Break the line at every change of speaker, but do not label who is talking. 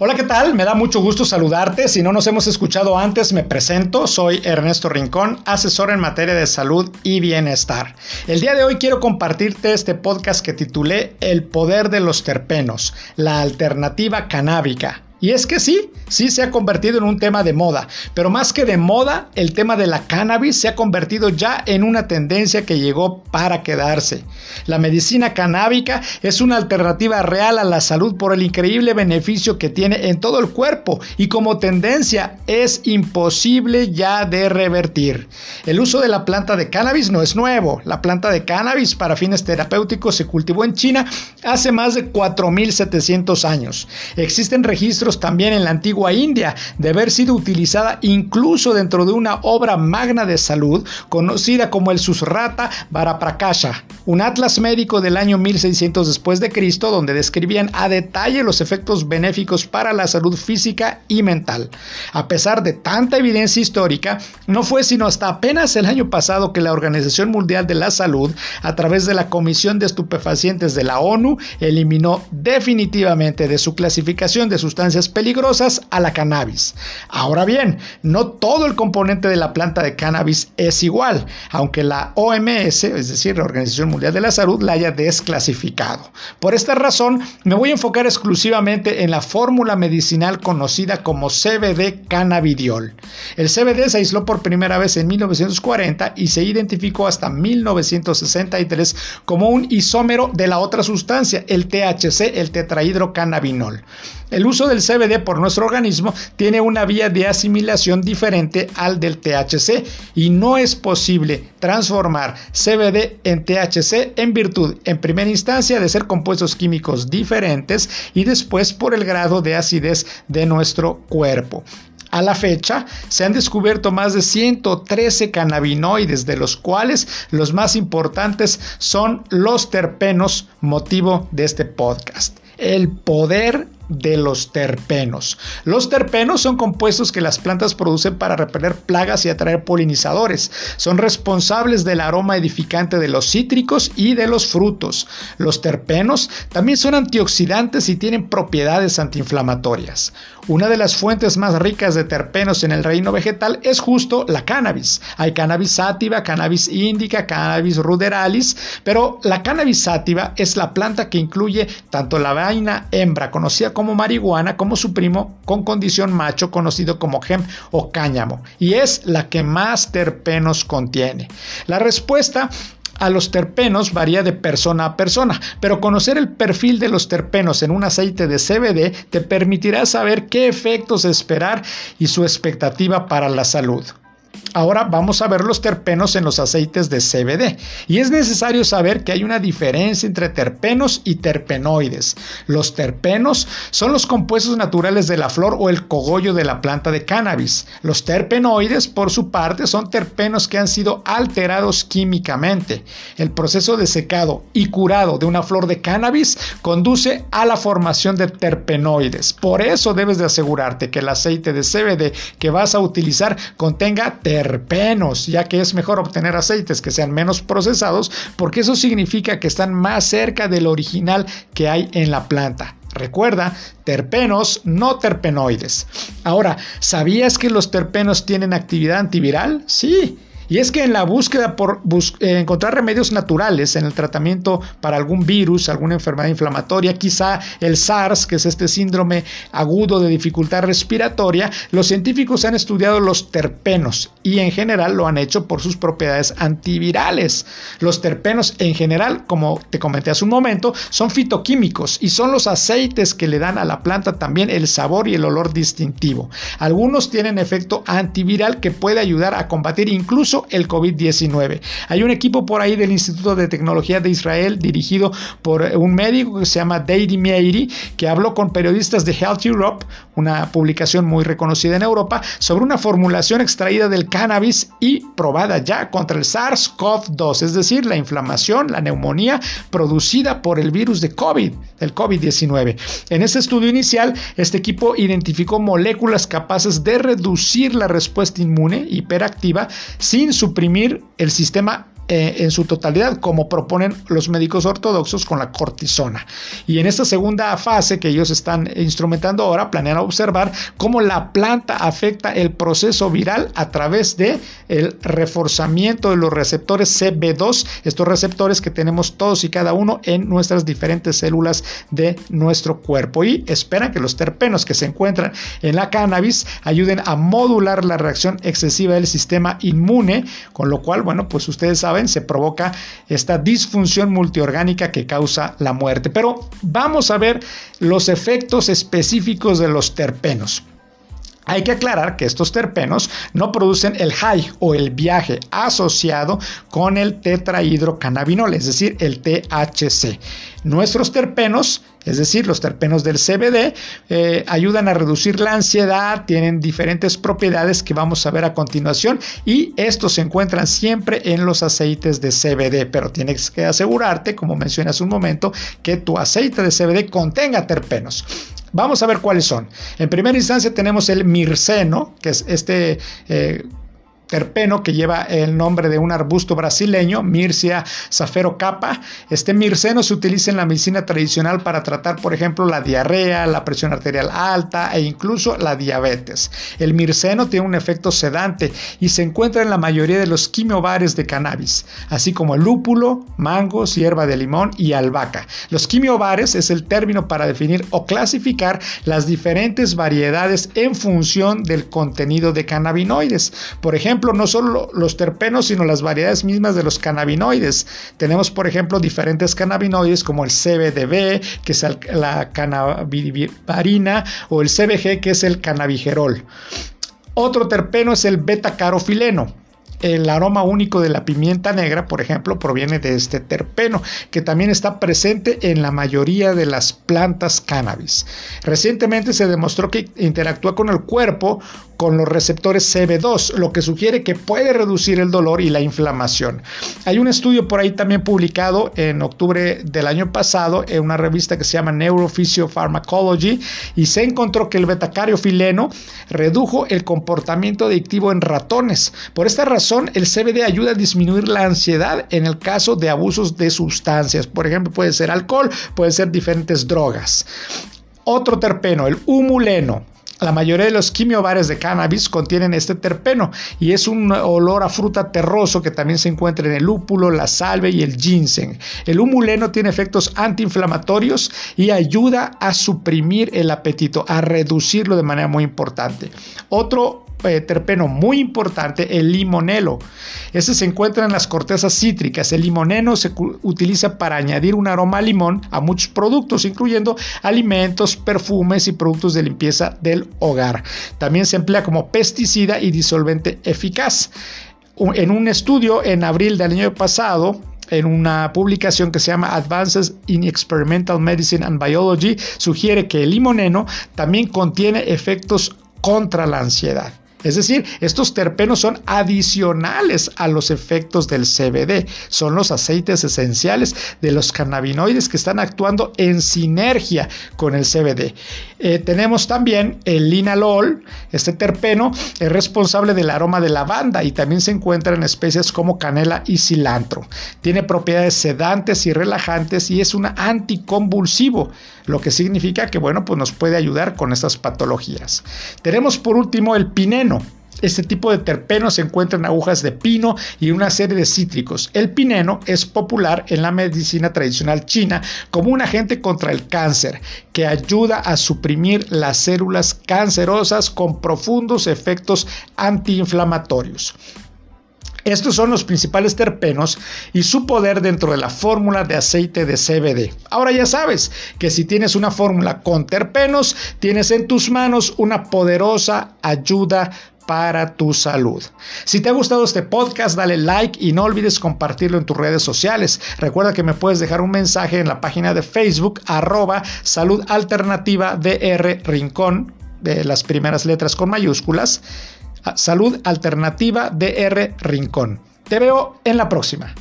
Hola, ¿qué tal? Me da mucho gusto saludarte. Si no nos hemos escuchado antes, me presento. Soy Ernesto Rincón, asesor en materia de salud y bienestar. El día de hoy quiero compartirte este podcast que titulé El poder de los terpenos, la alternativa canábica. Y es que sí, sí se ha convertido en un tema de moda, pero más que de moda, el tema de la cannabis se ha convertido ya en una tendencia que llegó para quedarse. La medicina canábica es una alternativa real a la salud por el increíble beneficio que tiene en todo el cuerpo y como tendencia es imposible ya de revertir. El uso de la planta de cannabis no es nuevo. La planta de cannabis para fines terapéuticos se cultivó en China hace más de 4.700 años. Existen registros también en la antigua India de haber sido utilizada incluso dentro de una obra magna de salud conocida como el Susrata Varaprakasha, un atlas médico del año 1600 después de Cristo donde describían a detalle los efectos benéficos para la salud física y mental. A pesar de tanta evidencia histórica, no fue sino hasta apenas el año pasado que la Organización Mundial de la Salud, a través de la Comisión de Estupefacientes de la ONU, eliminó definitivamente de su clasificación de sustancias peligrosas a la cannabis. Ahora bien, no todo el componente de la planta de cannabis es igual, aunque la OMS, es decir, la Organización Mundial de la Salud, la haya desclasificado. Por esta razón, me voy a enfocar exclusivamente en la fórmula medicinal conocida como CBD cannabidiol. El CBD se aisló por primera vez en 1940 y se identificó hasta 1963 como un isómero de la otra sustancia, el THC, el tetrahidrocannabinol. El uso del CBD por nuestro organismo tiene una vía de asimilación diferente al del THC y no es posible transformar CBD en THC en virtud, en primera instancia, de ser compuestos químicos diferentes y después por el grado de acidez de nuestro cuerpo. A la fecha, se han descubierto más de 113 cannabinoides, de los cuales los más importantes son los terpenos, motivo de este podcast. El poder de los terpenos. Los terpenos son compuestos que las plantas producen para repeler plagas y atraer polinizadores. Son responsables del aroma edificante de los cítricos y de los frutos. Los terpenos también son antioxidantes y tienen propiedades antiinflamatorias. Una de las fuentes más ricas de terpenos en el reino vegetal es justo la cannabis. Hay cannabis sativa, cannabis indica, cannabis ruderalis, pero la cannabis sativa es la planta que incluye tanto la vaina hembra conocida como marihuana como su primo con condición macho conocido como hemp o cáñamo y es la que más terpenos contiene. La respuesta a los terpenos varía de persona a persona, pero conocer el perfil de los terpenos en un aceite de CBD te permitirá saber qué efectos esperar y su expectativa para la salud. Ahora vamos a ver los terpenos en los aceites de CBD. Y es necesario saber que hay una diferencia entre terpenos y terpenoides. Los terpenos son los compuestos naturales de la flor o el cogollo de la planta de cannabis. Los terpenoides, por su parte, son terpenos que han sido alterados químicamente. El proceso de secado y curado de una flor de cannabis conduce a la formación de terpenoides. Por eso debes de asegurarte que el aceite de CBD que vas a utilizar contenga terpenos, ya que es mejor obtener aceites que sean menos procesados porque eso significa que están más cerca del original que hay en la planta. Recuerda, terpenos, no terpenoides. Ahora, ¿sabías que los terpenos tienen actividad antiviral? Sí. Y es que en la búsqueda por eh, encontrar remedios naturales en el tratamiento para algún virus, alguna enfermedad inflamatoria, quizá el SARS, que es este síndrome agudo de dificultad respiratoria, los científicos han estudiado los terpenos y en general lo han hecho por sus propiedades antivirales. Los terpenos en general, como te comenté hace un momento, son fitoquímicos y son los aceites que le dan a la planta también el sabor y el olor distintivo. Algunos tienen efecto antiviral que puede ayudar a combatir incluso el COVID-19. Hay un equipo por ahí del Instituto de Tecnología de Israel dirigido por un médico que se llama Deidi Meiri, que habló con periodistas de Health Europe, una publicación muy reconocida en Europa, sobre una formulación extraída del cannabis y probada ya contra el SARS-CoV-2, es decir, la inflamación, la neumonía producida por el virus de COVID, el COVID-19. En ese estudio inicial, este equipo identificó moléculas capaces de reducir la respuesta inmune hiperactiva sin suprimir el sistema eh, en su totalidad, como proponen los médicos ortodoxos con la cortisona. Y en esta segunda fase que ellos están instrumentando ahora, planean observar cómo la planta afecta el proceso viral a través de el reforzamiento de los receptores CB2, estos receptores que tenemos todos y cada uno en nuestras diferentes células de nuestro cuerpo. Y esperan que los terpenos que se encuentran en la cannabis ayuden a modular la reacción excesiva del sistema inmune, con lo cual, bueno, pues ustedes saben, se provoca esta disfunción multiorgánica que causa la muerte. Pero vamos a ver los efectos específicos de los terpenos. Hay que aclarar que estos terpenos no producen el high o el viaje asociado con el tetrahidrocannabinol, es decir, el THC. Nuestros terpenos, es decir, los terpenos del CBD, eh, ayudan a reducir la ansiedad, tienen diferentes propiedades que vamos a ver a continuación y estos se encuentran siempre en los aceites de CBD, pero tienes que asegurarte, como mencioné hace un momento, que tu aceite de CBD contenga terpenos. Vamos a ver cuáles son. En primera instancia tenemos el mirceno, que es este eh, terpeno que lleva el nombre de un arbusto brasileño, Mircia capa. Este mirceno se utiliza en la medicina tradicional para tratar, por ejemplo, la diarrea, la presión arterial alta e incluso la diabetes. El mirceno tiene un efecto sedante y se encuentra en la mayoría de los quimiobares de cannabis, así como lúpulo, mangos, hierba de limón y albahaca. Los quimiobares es el término para definir o clasificar las diferentes variedades en función del contenido de cannabinoides. Por ejemplo, no solo los terpenos, sino las variedades mismas de los cannabinoides. Tenemos, por ejemplo, diferentes cannabinoides como el CBDB, que es la cannabivarina, o el CBG, que es el cannabigerol. Otro terpeno es el beta-carofileno el aroma único de la pimienta negra, por ejemplo, proviene de este terpeno, que también está presente en la mayoría de las plantas cannabis. Recientemente se demostró que interactúa con el cuerpo con los receptores CB2, lo que sugiere que puede reducir el dolor y la inflamación. Hay un estudio por ahí también publicado en octubre del año pasado en una revista que se llama Neurophysiopharmacology y se encontró que el betacariofileno redujo el comportamiento adictivo en ratones. Por esta razón, el CBD ayuda a disminuir la ansiedad en el caso de abusos de sustancias. Por ejemplo, puede ser alcohol, puede ser diferentes drogas. Otro terpeno, el humuleno la mayoría de los quimiobares de cannabis contienen este terpeno y es un olor a fruta terroso que también se encuentra en el lúpulo, la salve y el ginseng. El humuleno tiene efectos antiinflamatorios y ayuda a suprimir el apetito, a reducirlo de manera muy importante. Otro eh, terpeno muy importante, el limonelo. Ese se encuentra en las cortezas cítricas. El limoneno se utiliza para añadir un aroma a limón a muchos productos, incluyendo alimentos, perfumes y productos de limpieza del hogar. También se emplea como pesticida y disolvente eficaz. En un estudio en abril del año pasado, en una publicación que se llama Advances in Experimental Medicine and Biology, sugiere que el limoneno también contiene efectos contra la ansiedad. Es decir, estos terpenos son adicionales a los efectos del CBD. Son los aceites esenciales de los cannabinoides que están actuando en sinergia con el CBD. Eh, tenemos también el linalol. Este terpeno es responsable del aroma de lavanda y también se encuentra en especies como canela y cilantro. Tiene propiedades sedantes y relajantes y es un anticonvulsivo, lo que significa que bueno, pues nos puede ayudar con estas patologías. Tenemos por último el pineno este tipo de terpeno se encuentra en agujas de pino y una serie de cítricos. El pineno es popular en la medicina tradicional china como un agente contra el cáncer que ayuda a suprimir las células cancerosas con profundos efectos antiinflamatorios. Estos son los principales terpenos y su poder dentro de la fórmula de aceite de CBD. Ahora ya sabes que si tienes una fórmula con terpenos, tienes en tus manos una poderosa ayuda para tu salud. Si te ha gustado este podcast, dale like y no olvides compartirlo en tus redes sociales. Recuerda que me puedes dejar un mensaje en la página de Facebook arroba salud alternativa DR Rincón de las primeras letras con mayúsculas Salud Alternativa DR Rincón. Te veo en la próxima.